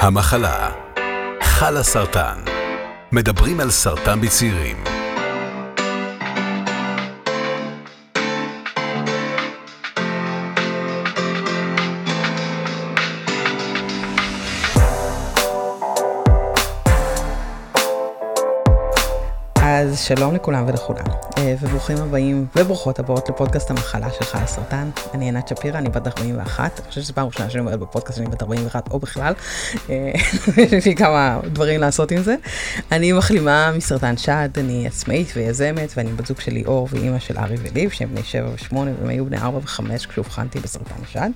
המחלה. חלה סרטן מדברים על סרטן בצעירים שלום לכולם ולכולם, אה, וברוכים הבאים וברוכות הבאות לפודקאסט המחלה שלך לסרטן. אני עינת שפירא, אני בת 41, אני חושבת שזו פעם ראשונה שאני אומרת בפודקאסט שאני בת 41 או בכלל, אה, יש לי כמה דברים לעשות עם זה. אני מחלימה מסרטן שד, אני עצמאית ויזמת, ואני בת זוג של ליאור ואימא של ארי וליב, שהם בני 7 ו-8 והם היו בני 4 ו-5 כשאובחנתי בסרטן שד.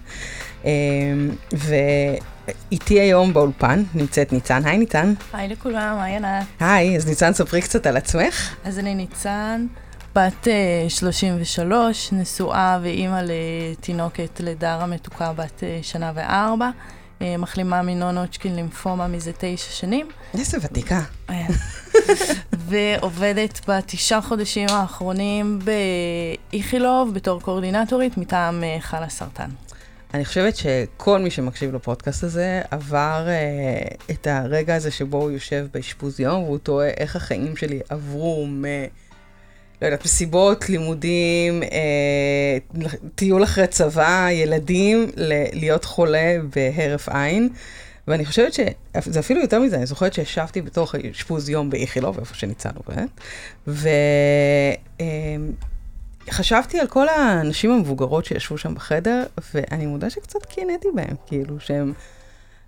אה, איתי היום באולפן נמצאת ניצן. היי ניצן. היי לכולם, היי ענת. היי, אז ניצן, ספרי קצת על עצמך. אז אני ניצן, בת uh, 33, נשואה ואימא לתינוקת לדרה מתוקה בת uh, שנה וארבע. Uh, מחלימה מנון הודשקין לימפומה מזה תשע שנים. איזה ותיקה. ועובדת בתשעה חודשים האחרונים באיכילוב בתור קואורדינטורית מטעם חלה סרטן. אני חושבת שכל מי שמקשיב לפודקאסט הזה עבר אה, את הרגע הזה שבו הוא יושב באשפוז יום והוא תוהה איך החיים שלי עברו מ... לא יודעת, מסיבות, לימודים, אה, טיול אחרי צבא, ילדים, ל- להיות חולה בהרף עין. ואני חושבת שזה אפילו יותר מזה, אני זוכרת שישבתי בתוך אשפוז יום באיכילוב, איפה שניצלנו ו... אה, חשבתי על כל הנשים המבוגרות שישבו שם בחדר, ואני מודה שקצת קינאתי בהן, כאילו שהן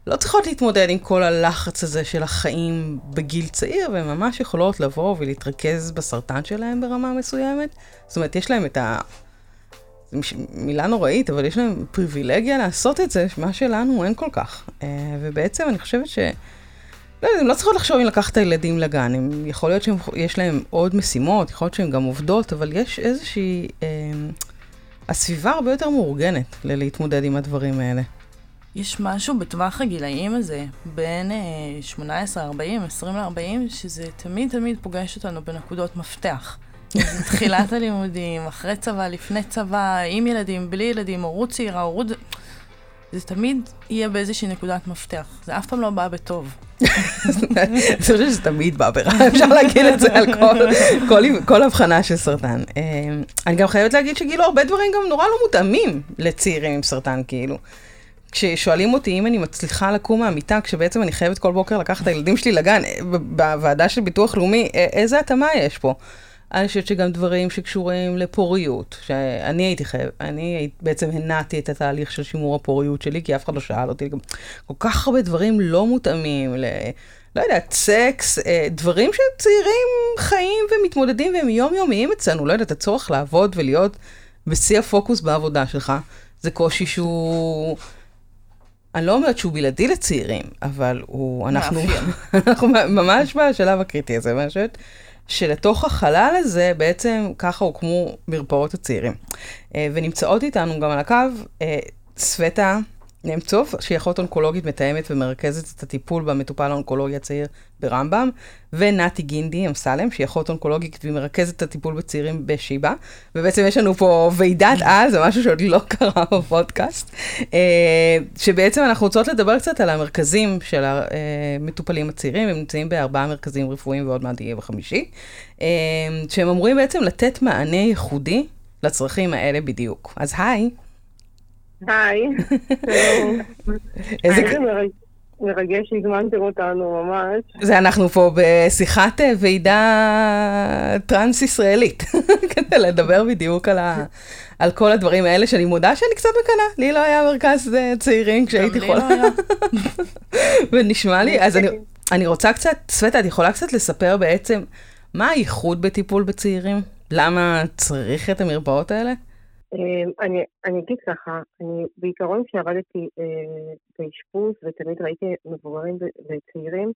לא צריכות להתמודד עם כל הלחץ הזה של החיים בגיל צעיר, והן ממש יכולות לבוא ולהתרכז בסרטן שלהן ברמה מסוימת. זאת אומרת, יש להן את ה... זו מילה נוראית, אבל יש להם פריבילגיה לעשות את זה, מה שלנו אין כל כך. אה, ובעצם אני חושבת ש... לא יודעת, הן לא צריכות לחשוב אם לקחת את הילדים לגן, הם, יכול להיות שיש להם עוד משימות, יכול להיות שהן גם עובדות, אבל יש איזושהי... אה, הסביבה הרבה יותר מאורגנת להתמודד עם הדברים האלה. יש משהו בטווח הגילאים הזה, בין אה, 18, 40, 20 ל-40, שזה תמיד תמיד פוגש אותנו בנקודות מפתח. תחילת הלימודים, אחרי צבא, לפני צבא, עם ילדים, בלי ילדים, הורות צעירה, הורות... זה תמיד יהיה באיזושהי נקודת מפתח. זה אף פעם לא בא בטוב. אני חושבת שזה תמיד בא ברע, אפשר להגיד את זה על כל הבחנה של סרטן. אה, אני גם חייבת להגיד שגילו הרבה דברים גם נורא לא מותאמים לצעירים עם סרטן, כאילו. כששואלים אותי אם אני מצליחה לקום מהמיטה, כשבעצם אני חייבת כל בוקר לקחת את הילדים שלי לגן, בוועדה של ביטוח לאומי, איזה התאמה יש פה? אני חושבת שגם דברים שקשורים לפוריות, שאני הייתי חייב, אני בעצם הנעתי את התהליך של שימור הפוריות שלי, כי אף אחד לא שאל אותי, גם כל כך הרבה דברים לא מותאמים ל... לא יודעת, סקס, אה, דברים שצעירים חיים ומתמודדים והם יומיומיים אצלנו, לא יודעת, הצורך לעבוד ולהיות בשיא הפוקוס בעבודה שלך, זה קושי שהוא... אני לא אומרת שהוא בלעדי לצעירים, אבל הוא, אנחנו, אנחנו ממש בשלב הקריטי הזה, ואני חושבת שלתוך החלל הזה בעצם ככה הוקמו מרפאות הצעירים. אה, ונמצאות איתנו גם על הקו אה, סווטה נמצוב, שהיא אחות אונקולוגית מתאמת ומרכזת את הטיפול במטופל האונקולוגי הצעיר ברמב"ם, ונתי גינדי אמסלם, שהיא אחות אונקולוגית ומרכזת את הטיפול בצעירים בשיבא. ובעצם יש לנו פה ועידת על, זה משהו שעוד לא קרה בפודקאסט, אה, שבעצם אנחנו רוצות לדבר קצת על המרכזים של המטופלים הצעירים, הם נמצאים בארבעה מרכזים רפואיים ועוד מעט יהיה בחמישי, אה, שהם אמורים בעצם לתת מענה ייחודי לצרכים האלה בדיוק. אז היי. היי. איזה מרגש שהזמנתם אותנו ממש. זה אנחנו פה בשיחת אה, ועידה טרנס-ישראלית, כדי לדבר בדיוק על, ה, על כל הדברים האלה, שאני מודה שאני קצת מקנאה. לי לא היה מרכז אה, צעירים כשהייתי חולה. לא ונשמע לי, אז אני, אני רוצה קצת, סווטה, את יכולה קצת לספר בעצם מה הייחוד בטיפול בצעירים? למה צריך את המרפאות האלה? אמ, אני, אני אגיד ככה, אני בעיקרון כשעבדתי אה, באשפוז ותמיד ראיתי מבוגרים וצעירים,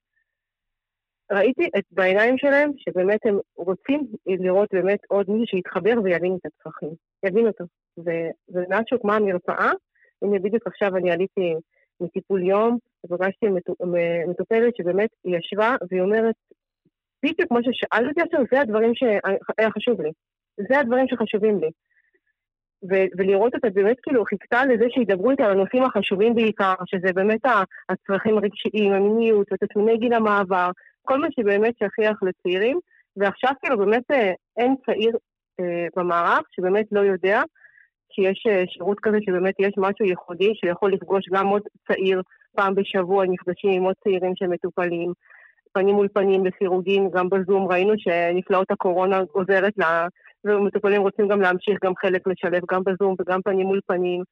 ראיתי את בעיניים שלהם שבאמת הם רוצים לראות באמת עוד מישהו שיתחבר ויבין את הצרכים, יבין אותו. ומאז שהוקמה המרפאה, הנה בדיוק עכשיו אני עליתי מטיפול יום, ופגשתי מטופלת שבאמת היא ישבה והיא אומרת, בדיוק מה ששאלת אותי עכשיו, זה הדברים שהיה חשוב לי. זה הדברים שחשובים לי. ו- ולראות אותה באמת כאילו חיכתה לזה שידברו איתה על הנושאים החשובים בעיקר, שזה באמת הצרכים הרגשיים, המיניות ותסמיני גיל המעבר, כל מה שבאמת שכיח לצעירים, ועכשיו כאילו באמת אה, אין צעיר אה, במערך שבאמת לא יודע שיש אה, שירות כזה שבאמת יש משהו ייחודי שיכול לפגוש גם עוד צעיר פעם בשבוע, נפגשים עם עוד צעירים שמטופלים, פנים מול פנים לסירוגין, גם בזום. ראינו שנפלאות הקורונה עוזרת לה, ומטופלים רוצים גם להמשיך גם חלק לשלב גם בזום וגם פנים מול פנים.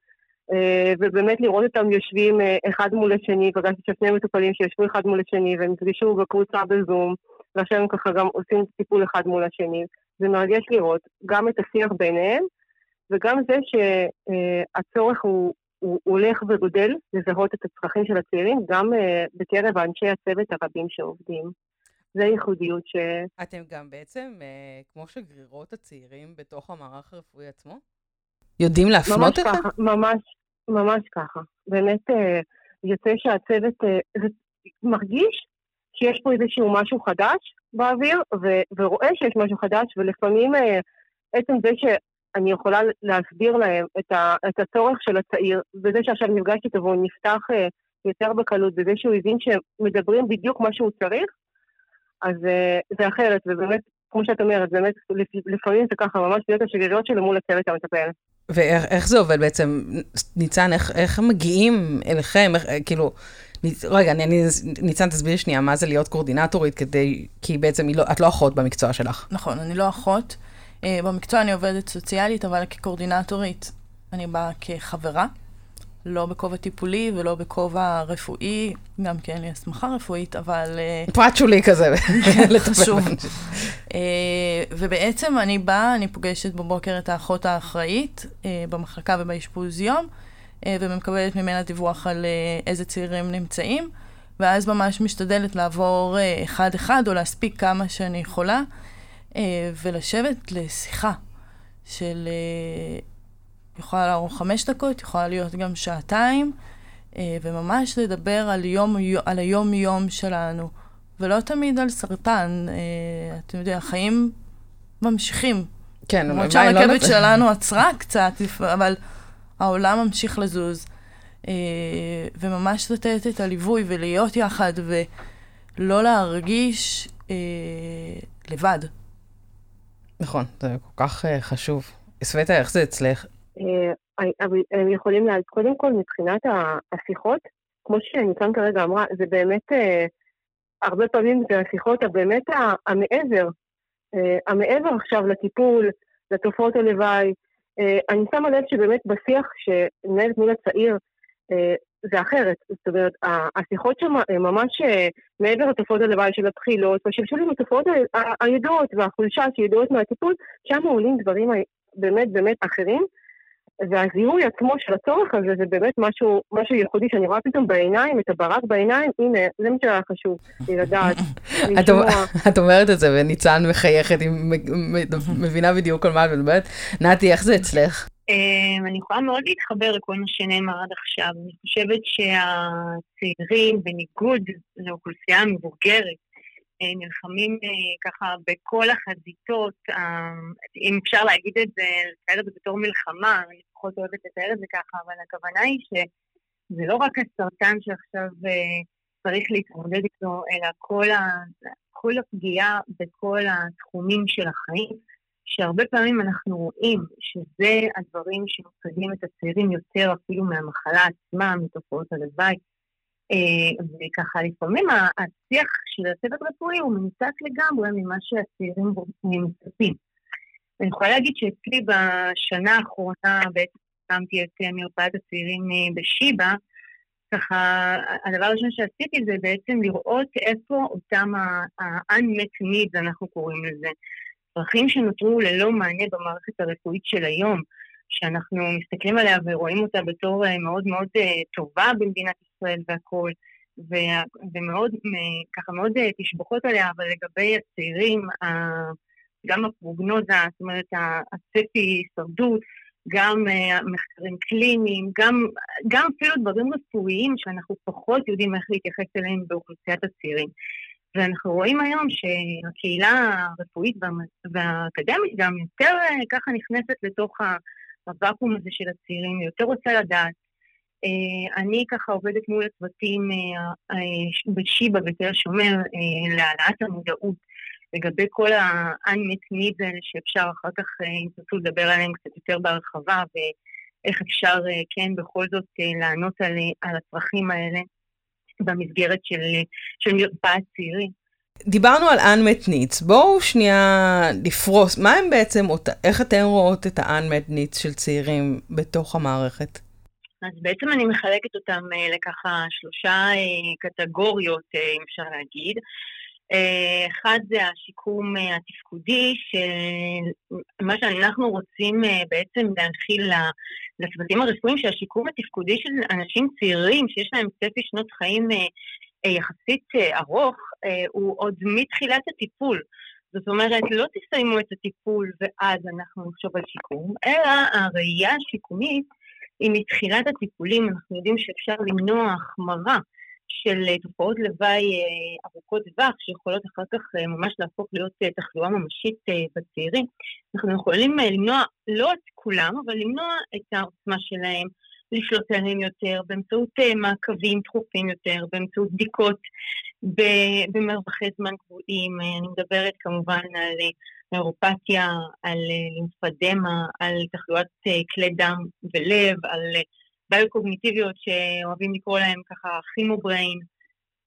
אה, ובאמת לראות אותם יושבים אה, אחד מול השני, פגשתי שני מטופלים שישבו אחד מול השני והם נפגשו בקבוצה בזום, ועכשיו הם ככה גם עושים טיפול אחד מול השני. זה מרגש לראות גם את השיח ביניהם, וגם זה שהצורך הוא, הוא הולך וגודל לזהות את הצרכים של הצעירים, גם אה, בקרב אנשי הצוות הרבים שעובדים. זה ייחודיות ש... אתם גם בעצם כמו שגרירות הצעירים בתוך המערך הרפואי עצמו? יודעים להפנות אליכם? ממש ככה, ממש, ממש ככה. באמת אה, יוצא שהצוות, אה, זה מרגיש שיש פה איזשהו משהו חדש באוויר, ו, ורואה שיש משהו חדש, ולפעמים אה, עצם זה שאני יכולה להסביר להם את, ה, את הצורך של הצעיר, וזה שעכשיו נפגשתי איתו והוא נפתח יותר בקלות, וזה שהוא הבין שמדברים בדיוק מה שהוא צריך, אז זה אחרת, ובאמת, כמו שאת אומרת, באמת, לפעמים זה ככה, ממש להיות השגרירות שלו מול הצוות המטפל. ואיך זה עובד בעצם? ניצן, איך, איך מגיעים אליכם? איך, כאילו, ניצ... רגע, אני, אני, ניצן, תסבירי שנייה, מה זה להיות קורדינטורית כדי, כי בעצם לא, את לא אחות במקצוע שלך. נכון, אני לא אחות. Uh, במקצוע אני עובדת סוציאלית, אבל כקורדינטורית אני באה כחברה. לא בכובע טיפולי ולא בכובע רפואי, גם כן לי הסמכה רפואית, אבל... אה, פרט שולי כזה. חשוב. אה, ובעצם אני באה, אני פוגשת בבוקר את האחות האחראית אה, במחלקה ובאשפוז יום, ומקבלת ממנה דיווח על איזה צעירים נמצאים, ואז ממש משתדלת לעבור אחד-אחד, או להספיק כמה שאני יכולה, ולשבת לשיחה של... יכולה לערוך חמש דקות, יכולה להיות גם שעתיים, אה, וממש לדבר על, יום, על היום-יום שלנו, ולא תמיד על סרטן. אה, אתם יודעים, החיים ממשיכים. כן, למרות לא שהרכבת לא... שלנו עצרה קצת, אבל העולם ממשיך לזוז. אה, וממש לתת את הליווי ולהיות יחד, ולא להרגיש לבד. נכון, זה כל כך חשוב. סווטה, איך זה אצלך? אה, הם יכולים להגיד, קודם כל מבחינת השיחות, כמו שניצן כרגע אמרה, זה באמת, אה, הרבה פעמים זה השיחות הבאמת המעבר, אה, המעבר עכשיו לטיפול, לתופעות הלוואי. אני שמה לב שבאמת בשיח שמנהלת מול הצעיר, זה אחרת. זאת אומרת, השיחות שם הן ממש מעבר לתופעות הלוואי של הבחילות, והשלשולים לתופעות הידועות והחולשה שידועות מהטיפול, שם עולים דברים באמת באמת אחרים. והזיהוי עצמו של הצורך הזה זה באמת משהו, משהו ייחודי שאני רואה פתאום בעיניים, את הברק בעיניים, הנה, זה מה שהיה חשוב, לדעת, לשמוע. את אומרת את זה וניצן מחייכת, היא מבינה בדיוק על מה את מדברת. נתי, איך זה אצלך? אמ, אני יכולה מאוד להתחבר לכל מה שנאמר עד עכשיו. אני חושבת שהצעירים, בניגוד לאוכלוסייה המבוגרת, נלחמים אה, ככה בכל החזיתות, אה, אם אפשר להגיד את זה, לתאר את זה בתור מלחמה, אני פחות אוהבת לתאר את זה ככה, אבל הכוונה היא שזה לא רק הסרטן שעכשיו צריך להתמודד איתו, אלא כל, ה, כל הפגיעה בכל התחומים של החיים, שהרבה פעמים אנחנו רואים שזה הדברים שמפחידים את הצעירים יותר אפילו מהמחלה עצמה, מתופעות הלוואי. אה, וככה לפעמים השיח של הצוות רפואי הוא מנותק לגמרי ממה שהצעירים מצפים. אני יכולה להגיד שאצלי בשנה האחרונה בעצם הקמתי את מרפאת הצעירים אה, בשיבא, ככה הדבר הראשון שעשיתי זה בעצם לראות איפה אותם ה-unmet needs, אנחנו קוראים לזה. צרכים שנותרו ללא מענה במערכת הרפואית של היום, שאנחנו מסתכלים עליה ורואים אותה בתור אה, מאוד מאוד טובה במדינת ישראל והכול, ומאוד, ככה מאוד אה, תשבוכות עליה, אבל לגבי הצעירים, גם הפרוגנוזה, זאת אומרת, הצפי הישרדות, גם אה, מחקרים קליניים, גם, גם אפילו דברים רפואיים שאנחנו פחות יודעים איך להתייחס אליהם באוכלוסיית הצעירים. ואנחנו רואים היום שהקהילה הרפואית והאקדמית גם יותר אה, ככה נכנסת לתוך הוואקום הזה של הצעירים, יותר רוצה לדעת. אה, אני ככה עובדת מול הצוותים אה, בשיבא בתל השומר להעלאת המודעות לגבי כל ה-unmet needs האלה שאפשר אחר כך, אם תרצו לדבר עליהם קצת יותר בהרחבה, ואיך אפשר כן בכל זאת לענות על, על הצרכים האלה במסגרת של, של מרפאת צעירים. דיברנו על unmet needs, בואו שנייה לפרוס, מה הם בעצם, איך אתן רואות את ה-unmet needs של צעירים בתוך המערכת? אז בעצם אני מחלקת אותם אה, לככה שלושה אה, קטגוריות, אה, אם אפשר להגיד. אחד זה השיקום התפקודי, שמה שאנחנו רוצים בעצם להנחיל לצוותים הרפואיים, שהשיקום התפקודי של אנשים צעירים שיש להם צפי שנות חיים יחסית ארוך, הוא עוד מתחילת הטיפול. זאת אומרת, לא תסיימו את הטיפול ואז אנחנו נחשוב על שיקום, אלא הראייה השיקומית היא מתחילת הטיפולים, אנחנו יודעים שאפשר למנוע החמרה של תופעות לוואי ארוכות טווח, שיכולות אחר כך ממש להפוך להיות תחלואה ממשית בצעירים. אנחנו יכולים למנוע לא את כולם, אבל למנוע את העוצמה שלהם, לשלוט עליהם יותר, באמצעות אה, מעקבים תכופים יותר, באמצעות בדיקות במרווחי זמן קבועים. אה, אני מדברת כמובן על אה, נוירופתיה, על לימפדמה, על תחלואת כלי דם ולב, על בעיות קוגניטיביות שאוהבים לקרוא להם ככה chemo brain.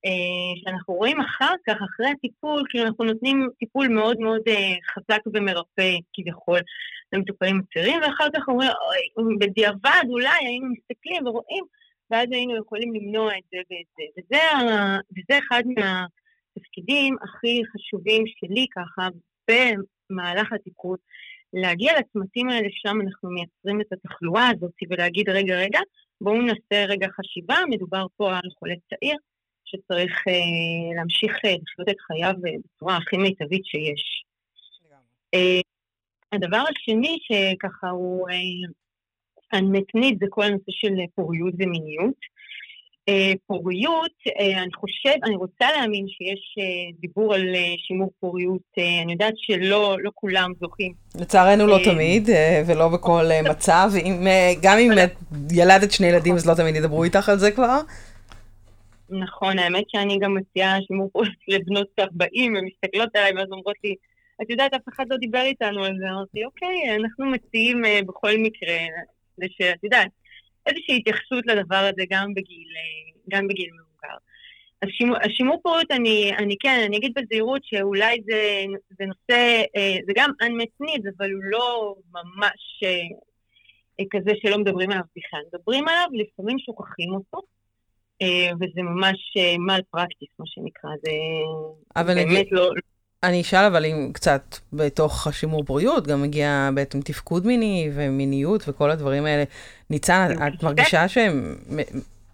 אה, שאנחנו רואים אחר כך, אחרי הטיפול, כאילו אנחנו נותנים טיפול מאוד מאוד אה, חזק ומרפא כביכול למטופלים הצעירים, ואחר כך אומרים, אוי, בדיעבד אולי היינו מסתכלים ורואים, ואז היינו יכולים למנוע את זה ואת זה. וזה, וזה אחד מהתפקידים הכי חשובים שלי ככה במהלך הטיפול, להגיע לצמתים האלה שם אנחנו מייצרים את התחלואה הזאת ולהגיד רגע רגע בואו נעשה רגע חשיבה, מדובר פה על חולה צעיר, שצריך אה, להמשיך אה, לחיות את חייו אה, בצורה הכי מיטבית שיש. אה, הדבר השני שככה הוא אה, הנתנית זה כל הנושא של פוריות ומיניות. אה, פוריות, אה, אני חושב, אני רוצה להאמין שיש אה, דיבור על שימור פוריות, אני יודעת שלא לא כולם זוכים. לצערנו לא תמיד, ולא בכל מצב, אם, גם אם ילדת שני ילדים אז לא תמיד ידברו איתך על זה כבר. נכון, האמת שאני גם מציעה שימור פה לבנות 40, הן מסתכלות עליי ואז אומרות לי, את יודעת, אף אחד לא דיבר איתנו על זה. אמרתי, אוקיי, אנחנו מציעים בכל מקרה, זה שאת יודעת, איזושהי התייחסות לדבר הזה גם בגיל, uh, גם בגיל מבוגר. אז שימור, השימור פוריות, אני, אני כן, אני אגיד בזהירות שאולי זה, זה נושא, uh, זה גם unmet needs, אבל הוא לא ממש uh, כזה שלא מדברים עליו בכלל. מדברים עליו, לפעמים שוכחים אותו. אה, וזה ממש מל אה, פרקטיס, מה שנקרא, זה אבל באמת נגיד, לא... אני אשאל אבל אם קצת בתוך השימור בריאות, גם מגיע בעצם תפקוד מיני ומיניות וכל הדברים האלה. ניצן, את מרגישה שהם...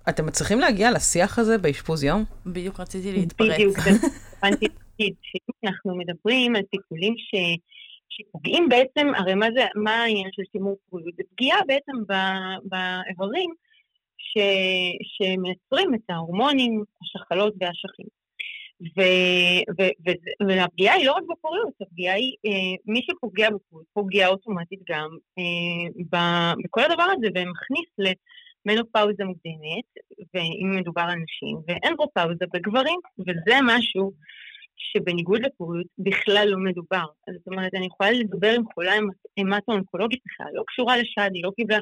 אתם מצליחים להגיע לשיח הזה באשפוז יום? בדיוק רציתי להתפרץ. בדיוק, אנחנו מדברים על טיפולים ש... שפוגעים בעצם, הרי מה זה, מה העניין של שימור פוריות? זה פגיעה בעצם באיברים ש, שמייצרים את ההורמונים, השחלות והאשכים. והפגיעה היא לא רק בפוריות, הפגיעה היא, אה, מי שפוגע בפוריות פוגע אוטומטית גם אה, ב, בכל הדבר הזה ומכניס למנופאוזה מוקדמת, ואם מדובר על נשים, ואנדרופאוזה בגברים, וזה משהו שבניגוד לפוריות בכלל לא מדובר. זאת אומרת, אני יכולה לדבר עם חולה המטו-אונקולוגית בכלל, לא קשורה לשד, היא לא קיבלה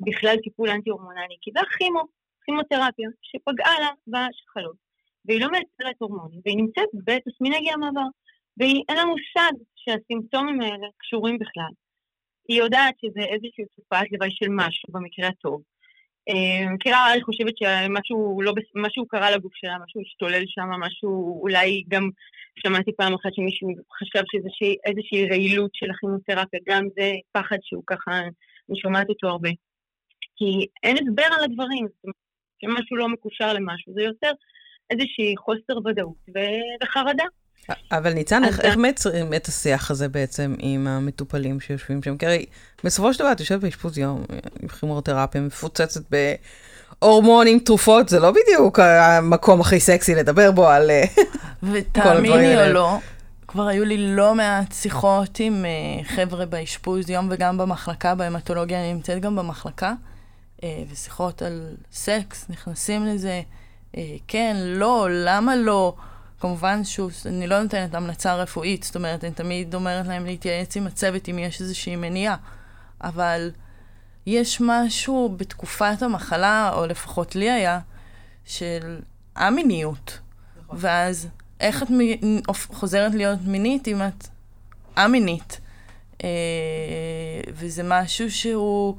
בכלל טיפול אנטי-הורמונלי, כי זה הכימו, כימותרפיה, שפגעה לה בשחלות, והיא לא מייצרת הורמונים, והיא נמצאת בתסמיני המעבר, ואין לה מושג שהסימפטומים האלה קשורים בכלל. היא יודעת שזה איזושהי תופעת לוואי של משהו, במקרה הטוב. אה, מכירה, אני חושבת שמשהו לא, קרה לגוף שלה, משהו השתולל שם, משהו, אולי גם שמעתי פעם אחת שמישהו חשב שזה איזושהי רעילות של הכימותרפיה, גם זה פחד שהוא ככה, אני שומעת אותו הרבה. כי אין הסבר על הדברים, שמשהו לא מקושר למשהו, זה יוצר איזושהי חוסר ודאות וחרדה. אבל ניצן, איך, איך מייצרים את השיח הזה בעצם עם המטופלים שיושבים שם? כי הרי בסופו של דבר את יושבת באשפוז יום עם כימותרפיה מפוצצת בהורמונים, תרופות, זה לא בדיוק המקום הכי סקסי לדבר בו על כל הדברים האלה. ותאמיני או לא, כבר היו לי לא מעט שיחות עם uh, חבר'ה באשפוז יום וגם במחלקה, בהמטולוגיה, אני נמצאת גם במחלקה, uh, ושיחות על סקס, נכנסים לזה, כן, לא, למה לא? כמובן, שוב, אני לא נותנת המלצה רפואית, זאת אומרת, אני תמיד אומרת להם להתייעץ עם הצוות אם יש איזושהי מניעה, אבל יש משהו בתקופת המחלה, או לפחות לי היה, של א-מיניות. נכון. ואז איך את מ... חוזרת להיות מינית אם את א-מינית? אה, וזה משהו שהוא...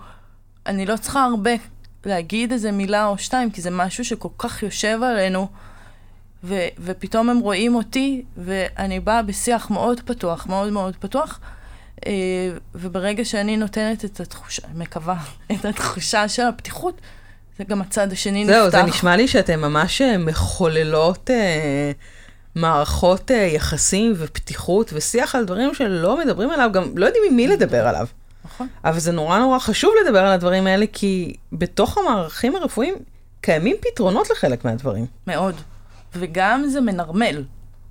אני לא צריכה הרבה להגיד איזה מילה או שתיים, כי זה משהו שכל כך יושב עלינו, ו- ופתאום הם רואים אותי, ואני באה בשיח מאוד פתוח, מאוד מאוד פתוח, אה, וברגע שאני נותנת את התחושה, מקווה, את התחושה של הפתיחות, זה גם הצד השני זהו, נפתח. זהו, זה נשמע לי שאתן ממש אה, מחוללות אה, מערכות אה, יחסים ופתיחות ושיח על דברים שלא מדברים עליו, גם לא יודעים עם מי לדבר עליו. נכון. אבל זה נורא נורא חשוב לדבר על הדברים האלה, כי בתוך המערכים הרפואיים קיימים פתרונות לחלק מהדברים. מאוד. וגם זה מנרמל.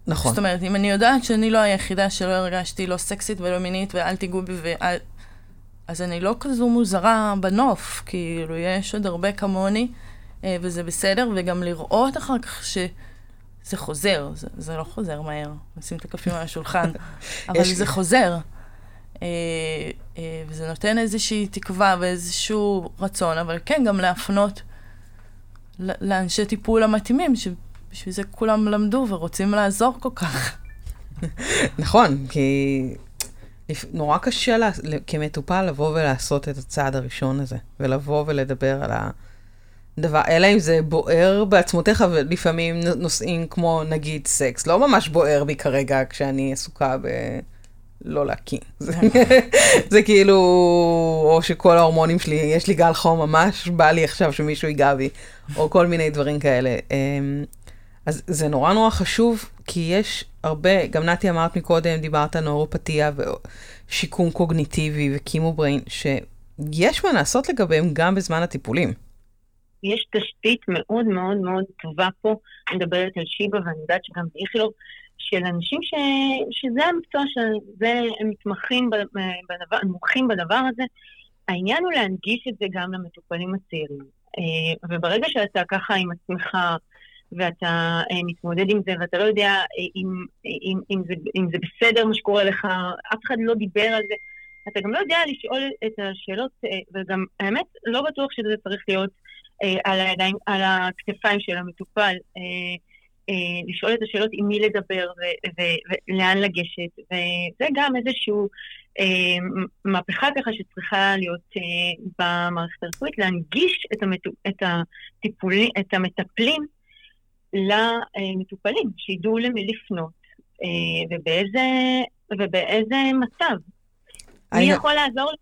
נכון. זאת אומרת, אם אני יודעת שאני לא היחידה שלא הרגשתי לא סקסית ולא מינית, ואל תיגעו בי, ואל... אז אני לא כזו מוזרה בנוף, כאילו, יש עוד הרבה כמוני, אה, וזה בסדר, וגם לראות אחר כך שזה חוזר, זה, זה לא חוזר מהר, נשים את הקפים על השולחן, אבל זה חוזר. אה, אה, וזה נותן איזושהי תקווה ואיזשהו רצון, אבל כן, גם להפנות לאנשי טיפול המתאימים, שבשביל זה כולם למדו ורוצים לעזור כל כך. נכון, כי נורא קשה לה, כמטופל לבוא ולעשות את הצעד הראשון הזה, ולבוא ולדבר על הדבר, אלא אם זה בוער בעצמותיך, ולפעמים נושאים כמו נגיד סקס, לא ממש בוער בי כרגע כשאני עסוקה ב... לא להקיא. זה, זה כאילו, או שכל ההורמונים שלי, יש לי גל חום ממש, בא לי עכשיו שמישהו ייגע בי, או כל מיני דברים כאלה. אמ, אז זה נורא נורא חשוב, כי יש הרבה, גם נתי אמרת מקודם, דיברת על נוירופתיה ושיקום קוגניטיבי וקימו בריין, שיש מה לעשות לגביהם גם בזמן הטיפולים. יש תשתית מאוד מאוד מאוד טובה פה, אני מדברת על שיבא ואני יודעת שגם באיכילוב, של אנשים ש... שזה המקצוע, שזה הם מתמחים בדבר, מומחים בדבר הזה. העניין הוא להנגיש את זה גם למטופלים הצעירים. אה, וברגע שאתה ככה עם עצמך ואתה אה, מתמודד עם זה, ואתה לא יודע אה, אם, אם, אם, זה, אם זה בסדר מה שקורה לך, אף אחד לא דיבר על זה. אתה גם לא יודע לשאול את השאלות, אה, וגם האמת, לא בטוח שזה צריך להיות אה, על הידיים, על הכתפיים של המטופל. אה, לשאול את השאלות עם מי לדבר ולאן לגשת, וזה גם איזושהי אה, מהפכה ככה שצריכה להיות אה, במערכת הרפואית, להנגיש את, המטו, את, הטיפולי, את המטפלים למטופלים, שידעו למי לפנות ובאיזה, ובאיזה מצב. מי יכול לעזור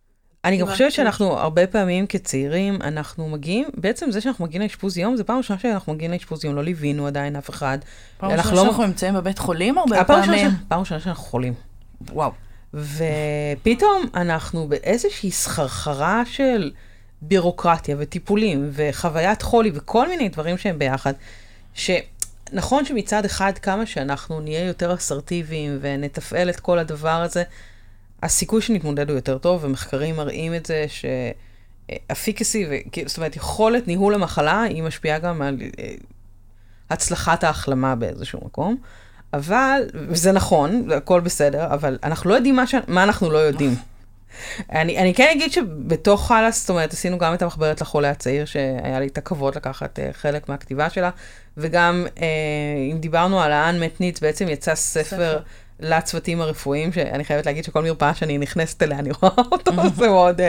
אני גם חושבת שאנחנו הרבה פעמים כצעירים, אנחנו מגיעים, בעצם זה שאנחנו מגיעים לאשפוז יום, זה פעם ראשונה שאנחנו מגיעים לאשפוז יום, לא ליווינו עדיין אף אחד. פעם ראשונה לא... שאנחנו נמצאים בבית חולים הרבה פעמים. פעם ראשונה שאנחנו חולים. וואו. ופתאום אנחנו באיזושהי סחרחרה של בירוקרטיה וטיפולים וחוויית חולי וכל מיני דברים שהם ביחד, שנכון שמצד אחד כמה שאנחנו נהיה יותר אסרטיביים ונתפעל את כל הדבר הזה, הסיכוי שנתמודד הוא יותר טוב, ומחקרים מראים את זה שאפיקסי, זאת אומרת, יכולת ניהול המחלה, היא משפיעה גם על אה, הצלחת ההחלמה באיזשהו מקום. אבל, וזה נכון, הכל בסדר, אבל אנחנו לא יודעים מה, ש... מה אנחנו לא יודעים. אני, אני כן אגיד שבתוך חלאס, זאת אומרת, עשינו גם את המחברת לחולה הצעיר, שהיה לי את הכבוד לקחת uh, חלק מהכתיבה שלה, וגם uh, אם דיברנו על האן מת בעצם יצא ספר, ספר. לצוותים הרפואיים, שאני חייבת להגיד שכל מרפאה שאני נכנסת אליה, אני רואה אותו, זה מאוד uh,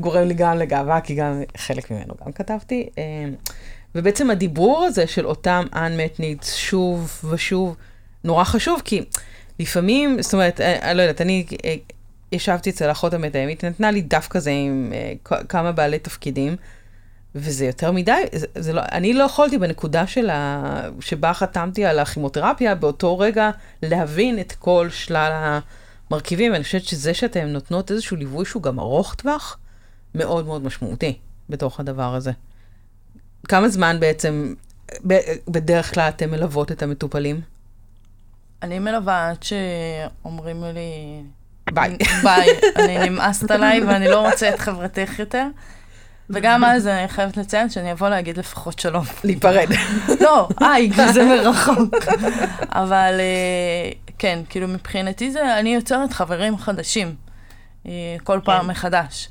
גורם לי גם לגאווה, כי גם חלק ממנו גם כתבתי. Uh, ובעצם הדיבור הזה של אותם unmet needs שוב ושוב, נורא חשוב, כי לפעמים, זאת אומרת, אני אה, לא יודעת, אני ישבתי אצל אחות המתאמת, נתנה לי דף כזה עם uh, כמה בעלי תפקידים. וזה יותר מדי, זה, זה לא, אני לא יכולתי בנקודה שלה, שבה חתמתי על הכימותרפיה, באותו רגע להבין את כל שלל המרכיבים, ואני חושבת שזה שאתן נותנות איזשהו ליווי שהוא גם ארוך טווח, מאוד מאוד משמעותי בתוך הדבר הזה. כמה זמן בעצם, בדרך כלל אתן מלוות את המטופלים? אני מלווה עד שאומרים לי... ביי. ביי, אני נמאסת עליי ואני לא רוצה את חברתך יותר. וגם אז אני חייבת לציין שאני אבוא להגיד לפחות שלום. להיפרד. לא, היי, זה מרחוק. אבל אה, כן, כאילו מבחינתי זה, אני יוצרת חברים חדשים, אה, כל פעם מחדש.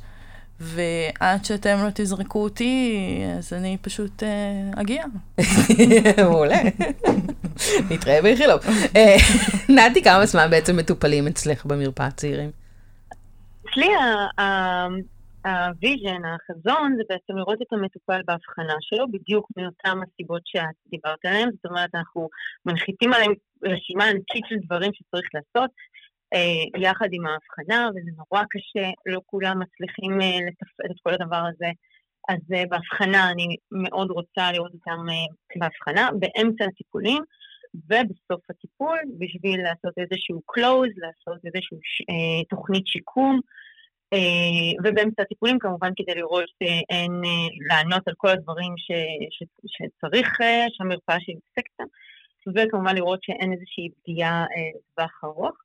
ועד שאתם לא תזרקו אותי, אז אני פשוט uh, אגיע. מעולה. נתראה באיכילוב. אה, נתי, כמה זמן בעצם מטופלים אצלך במרפאת צעירים? אצלי ה vision, החזון, זה בעצם לראות את המטופל באבחנה שלו, בדיוק מאותן הסיבות שאת דיברת עליהן. זאת אומרת, אנחנו מנחיתים עליהם רשימה ענקית של דברים שצריך לעשות, אה, יחד עם האבחנה, וזה נורא קשה, לא כולם מצליחים אה, לתפעל את כל הדבר הזה. אז אה, באבחנה אני מאוד רוצה לראות אותם באבחנה, באמצע הטיפולים ובסוף הטיפול, בשביל לעשות איזשהו close, לעשות איזושהי תוכנית שיקום, ובאמצע הטיפולים כמובן כדי לראות שאין, לענות על כל הדברים ש, ש, שצריך, שהמרפאה שמתעסקת, וכמובן לראות שאין איזושהי פגיעה לטווח ארוך.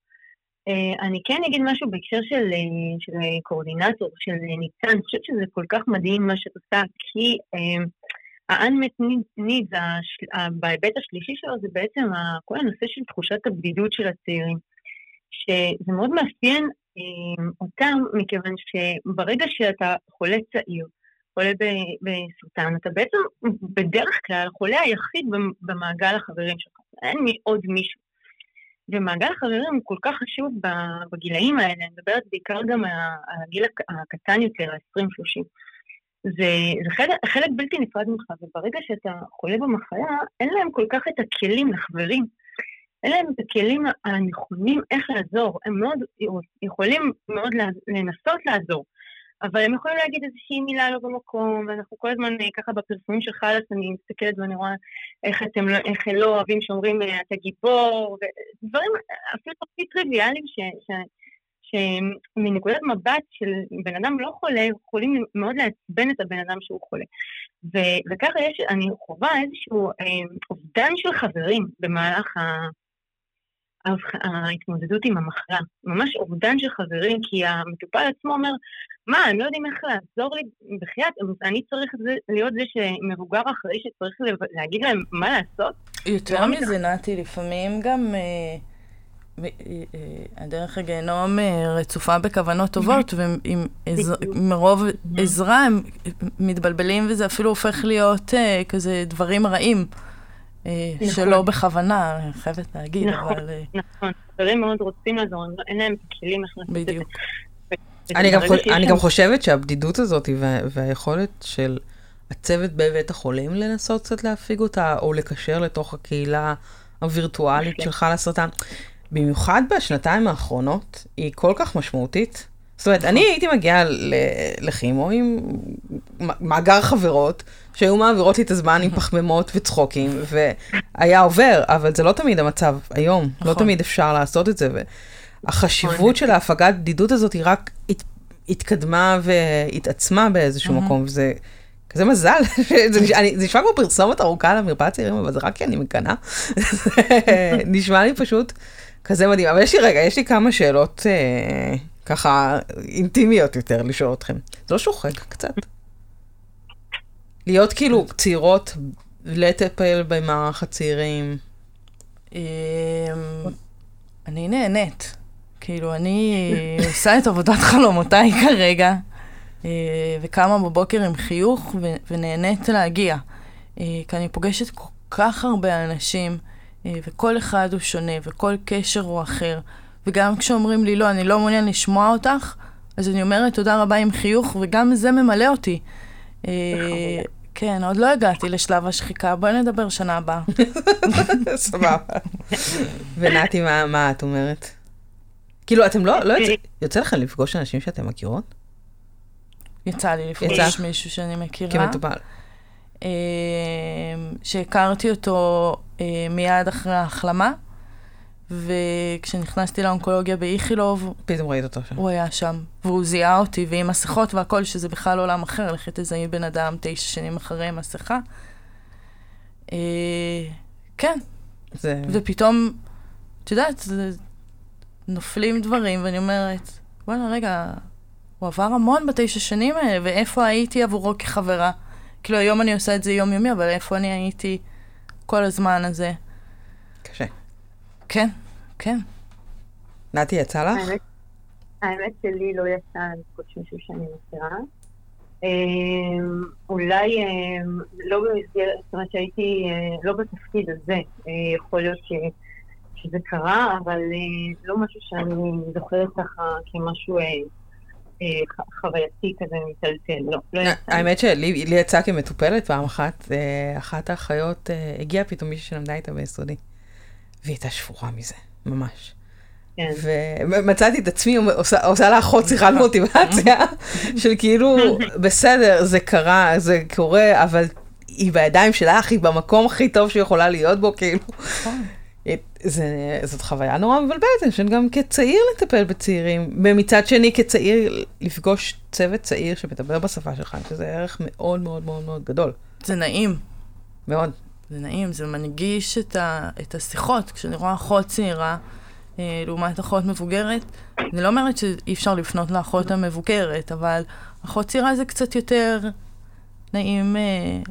אה, אני כן אגיד משהו בהקשר של, אה, של קואורדינטור, של ניצן, אני חושבת שזה כל כך מדהים מה שאת עושה, כי ה-unmet בהיבט השלישי שלו זה בעצם כל הנושא של תחושת הבדידות של הצעירים, שזה מאוד מאפיין אה, אותם, מכיוון שברגע שאתה חולה צעיר, חולה בסרטן, אתה בעצם בדרך כלל החולה היחיד במעגל החברים שלך, אין עוד מישהו. ומעגל החברים הוא כל כך חשוב בגילאים האלה, אני מדברת בעיקר גם על הגיל הקטן יותר, ה-20-30. זה, זה חלק, חלק בלתי נפרד ממך, וברגע שאתה חולה במחלה, אין להם כל כך את הכלים לחברים. אין להם את הכלים הנכונים איך לעזור. הם מאוד יכולים מאוד לנסות לעזור, אבל הם יכולים להגיד איזושהי מילה לא במקום, ואנחנו כל הזמן אה, ככה בפרסומים של חלאס, אני מסתכלת ואני רואה איך אתם לא, איך לא אוהבים שאומרים אה, אתה גיבור, ודברים אפילו הכי טריוויאליים ש, ש, שמנקודת מבט של בן אדם לא חולה, יכולים מאוד לעצבן את הבן אדם שהוא חולה. ו, וככה יש, אני חווה איזשהו אה, אובדן של חברים במהלך ה... ההתמודדות עם המחלה. ממש אובדן של חברים, כי המטופל עצמו אומר, מה, הם לא יודעים איך לעזור לי, בחייאת, אני צריך להיות זה שמבוגר אחראי שצריך להגיד להם מה לעשות? יותר לא מזה, נתי, לפעמים גם... אה, אה, אה, הדרך הגיהנום רצופה בכוונות טובות, ומרוב עזרה הם מתבלבלים וזה אפילו הופך להיות כזה דברים רעים. נכון. שלא בכוונה, אני חייבת להגיד, נכון, אבל... נכון, חברים מאוד רוצים לעזור, אין להם כלים איך לעשות את זה. בדיוק. אני גם, חוש... אני גם חושבת שהבדידות הזאת וה... והיכולת של הצוות בבית החולים לנסות קצת להפיג אותה, או לקשר לתוך הקהילה הווירטואלית שלך לסרטן, במיוחד בשנתיים האחרונות, היא כל כך משמעותית. זאת אומרת, אני הייתי מגיעה לכימו עם מאגר חברות, שהיו מעבירות לי את הזמן עם פחמימות וצחוקים, והיה עובר, אבל זה לא תמיד המצב היום, לא נכון. תמיד אפשר לעשות את זה. והחשיבות נכון. של ההפגת בדידות הזאת היא רק הת, התקדמה והתעצמה באיזשהו מקום, וזה כזה מזל, זה נשמע כמו פרסומת ארוכה למרפאת צעירים, אבל זה רק כי אני מקנאה. נשמע לי פשוט כזה מדהים. אבל יש לי רגע, יש לי כמה שאלות אה, ככה אינטימיות יותר לשאול אתכם. זה לא שוחק קצת? להיות כאילו צעירות, לטפל במערך הצעירים. אמ, אני נהנית. כאילו, אני עושה את עבודת חלומותיי כרגע, אה, וקמה בבוקר עם חיוך ונהנית להגיע. אה, כי אני פוגשת כל כך הרבה אנשים, אה, וכל אחד הוא שונה, וכל קשר הוא אחר. וגם כשאומרים לי, לא, אני לא מעוניין לשמוע אותך, אז אני אומרת תודה רבה עם חיוך, וגם זה ממלא אותי. כן, עוד לא הגעתי לשלב השחיקה, בואי נדבר שנה הבאה. סבבה. ונתי, מה את אומרת? כאילו, אתם לא, לא יוצא לכם לפגוש אנשים שאתם מכירות? יצא לי לפגוש מישהו שאני מכירה. כמטופל. אמ, שהכרתי אותו אה, מיד אחרי ההחלמה, וכשנכנסתי לאונקולוגיה באיכילוב... פתאום ראית אותו שם. הוא היה שם, והוא זיהה אותי, ועם מסכות והכל, שזה בכלל עולם אחר, לכי תזהי בן אדם תשע שנים אחרי מסכה. אה, כן. זה... ופתאום את יודעת, זה- נופלים דברים, ואני אומרת, וואלה, רגע, הוא עבר המון בתשע שנים האלה, ואיפה הייתי עבורו כחברה? כאילו, היום אני עושה את זה יומיומי, אבל איפה אני הייתי כל הזמן הזה? קשה. כן, כן. נתי, יצא לך? האמת, האמת שלי לא יצא לפגוש מישהו שאני מכירה. אמ, אולי אמ, לא במסגרת, זאת אומרת שהייתי אה, לא בתפקיד הזה, אה, יכול להיות ש, שזה קרה, אבל אה, לא משהו שאני זוכרת ככה כמשהו חווייתי כזה מטלטל, לא, לא יצא. האמת שלי לי יצא כמטופלת פעם אחת, אחת האחיות, הגיעה פתאום מישהי שלמדה איתה ביסודי, והיא הייתה שבורה מזה, ממש. כן. ומצאתי את עצמי עושה, עושה לאחות שיחת מוטיבציה, של כאילו, בסדר, זה קרה, זה קורה, אבל היא בידיים שלך, היא במקום הכי טוב שיכולה להיות בו, כאילו. זה, זאת חוויה נורא מבלבלת, אני חושבת גם כצעיר לטפל בצעירים, ומצד שני כצעיר לפגוש צוות צעיר שמדבר בשפה שלך, שזה ערך מאוד מאוד מאוד מאוד גדול. זה נעים. מאוד. זה נעים, זה מנגיש את, ה, את השיחות. כשאני רואה אחות צעירה אה, לעומת אחות מבוגרת, אני לא אומרת שאי אפשר לפנות לאחות המבוגרת, אבל אחות צעירה זה קצת יותר נעים אה,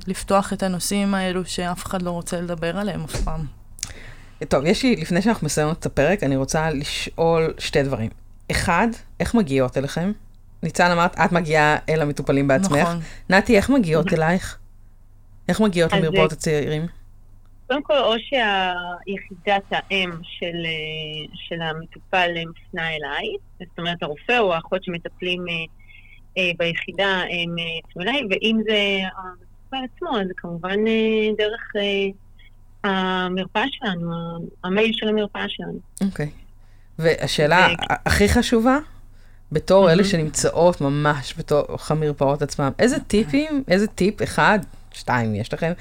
לפתוח את הנושאים האלו שאף אחד לא רוצה לדבר עליהם אף פעם. טוב, יש לי, לפני שאנחנו מסיימות את הפרק, אני רוצה לשאול שתי דברים. אחד, איך מגיעות אליכם? ניצן אמרת, את מגיעה אל המטופלים בעצמך. נכון. נתי, איך מגיעות אלייך? איך מגיעות למרפאות זה- הצעירים? קודם כל, או שהיחידת האם של, אה, של המטופל אה, מפנה אליי, זאת אומרת, הרופא או האחות שמטפלים אה, אה, ביחידה הם אה, אליי, ואם זה המטופל עצמו, אז זה כמובן אה, דרך אה, המרפאה שלנו, המייל של המרפאה שלנו. אוקיי. והשאלה ו- ה- הכי חשובה, בתור אלה מהמם. שנמצאות ממש בתוך המרפאות עצמם, איזה טיפים, איזה טיפ, אחד, שתיים יש לכם,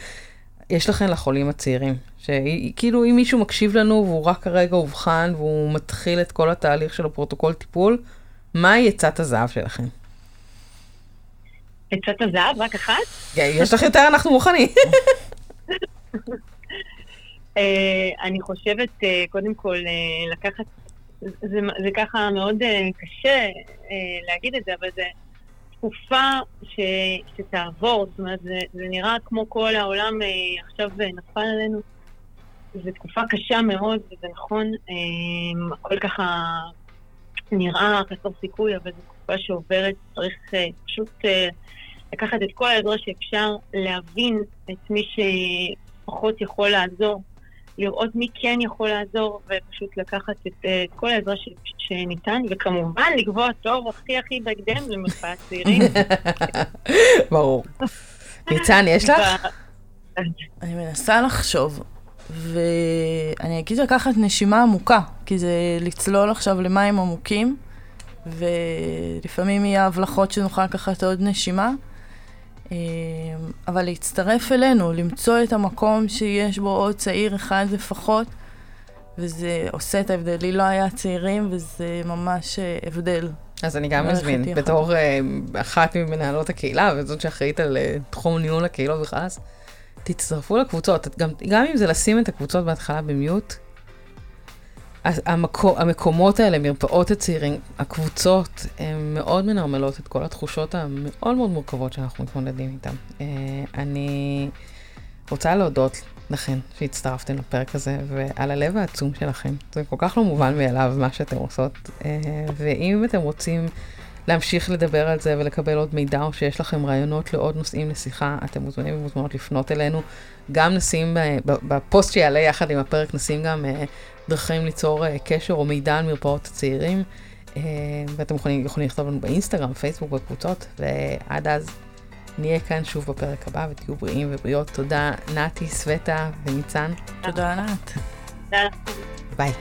יש לכם לחולים הצעירים? שכאילו אם מישהו מקשיב לנו והוא רק כרגע אובחן והוא מתחיל את כל התהליך של הפרוטוקול טיפול, מהי עצת הזהב שלכם? עצת הזהב, רק אחת? יש לך יותר, אנחנו מוכנים. אה, אני חושבת, אה, קודם כל, אה, לקחת, זה, ככה מאוד קשה להגיד את זה, אבל זה תקופה ש, שתעבור, זאת אומרת, זה, זה נראה כמו כל העולם אה, עכשיו אה, נפל עלינו. זו תקופה קשה מאוד, וזה נכון, אה, הכל ככה נראה חסר סיכוי, אבל זו תקופה שעוברת, צריך פשוט לקחת את כל העזרה שאפשר, להבין את מי שפחות יכול לעזור, לראות מי כן יכול לעזור, ופשוט לקחת את, את כל העזרה ש, שניתן, וכמובן לקבוע תור הכי הכי בהקדם למרפאת צעירים. ברור. ניצן, יש לך? אני מנסה לחשוב, ואני אגיד לקחת נשימה עמוקה, כי זה לצלול עכשיו למים עמוקים, ולפעמים יהיה הבלחות שנוכל לקחת עוד נשימה. אה, אבל להצטרף אלינו, למצוא את המקום שיש בו עוד צעיר אחד לפחות, וזה עושה את ההבדל. לי לא היה צעירים, וזה ממש אה, הבדל. אז אני גם מזמין. בתור אה, אחת ממנהלות הקהילה, וזאת שאחראית על אה, תחום ניהול הקהילות בכלל, אז תצטרפו לקבוצות. גם, גם אם זה לשים את הקבוצות בהתחלה במיוט, המקו, המקומות האלה, מרפאות הצעירים, הקבוצות, הן מאוד מנרמלות את כל התחושות המאוד מאוד מורכבות שאנחנו מתמודדים איתן. אה, אני רוצה להודות לכן שהצטרפתם לפרק הזה, ועל הלב העצום שלכם. זה כל כך לא מובן מאליו מה שאתם עושות. אה, ואם אתם רוצים להמשיך לדבר על זה ולקבל עוד מידע, או שיש לכם רעיונות לעוד נושאים לשיחה, אתם מוזמנים ומוזמנות לפנות אלינו. גם נשים, ב- ב- בפוסט שיעלה יחד עם הפרק, נשים גם אה, דרכים ליצור אה, קשר או מידע על מרפאות הצעירים. אה, ואתם יכולים, יכולים לכתוב לנו באינסטגרם, פייסבוק, בקבוצות, ועד אז נהיה כאן שוב בפרק הבא, ותהיו בריאים ובריאות. תודה, נתי, סווטה וניצן. תודה, ענת. תודה. ביי.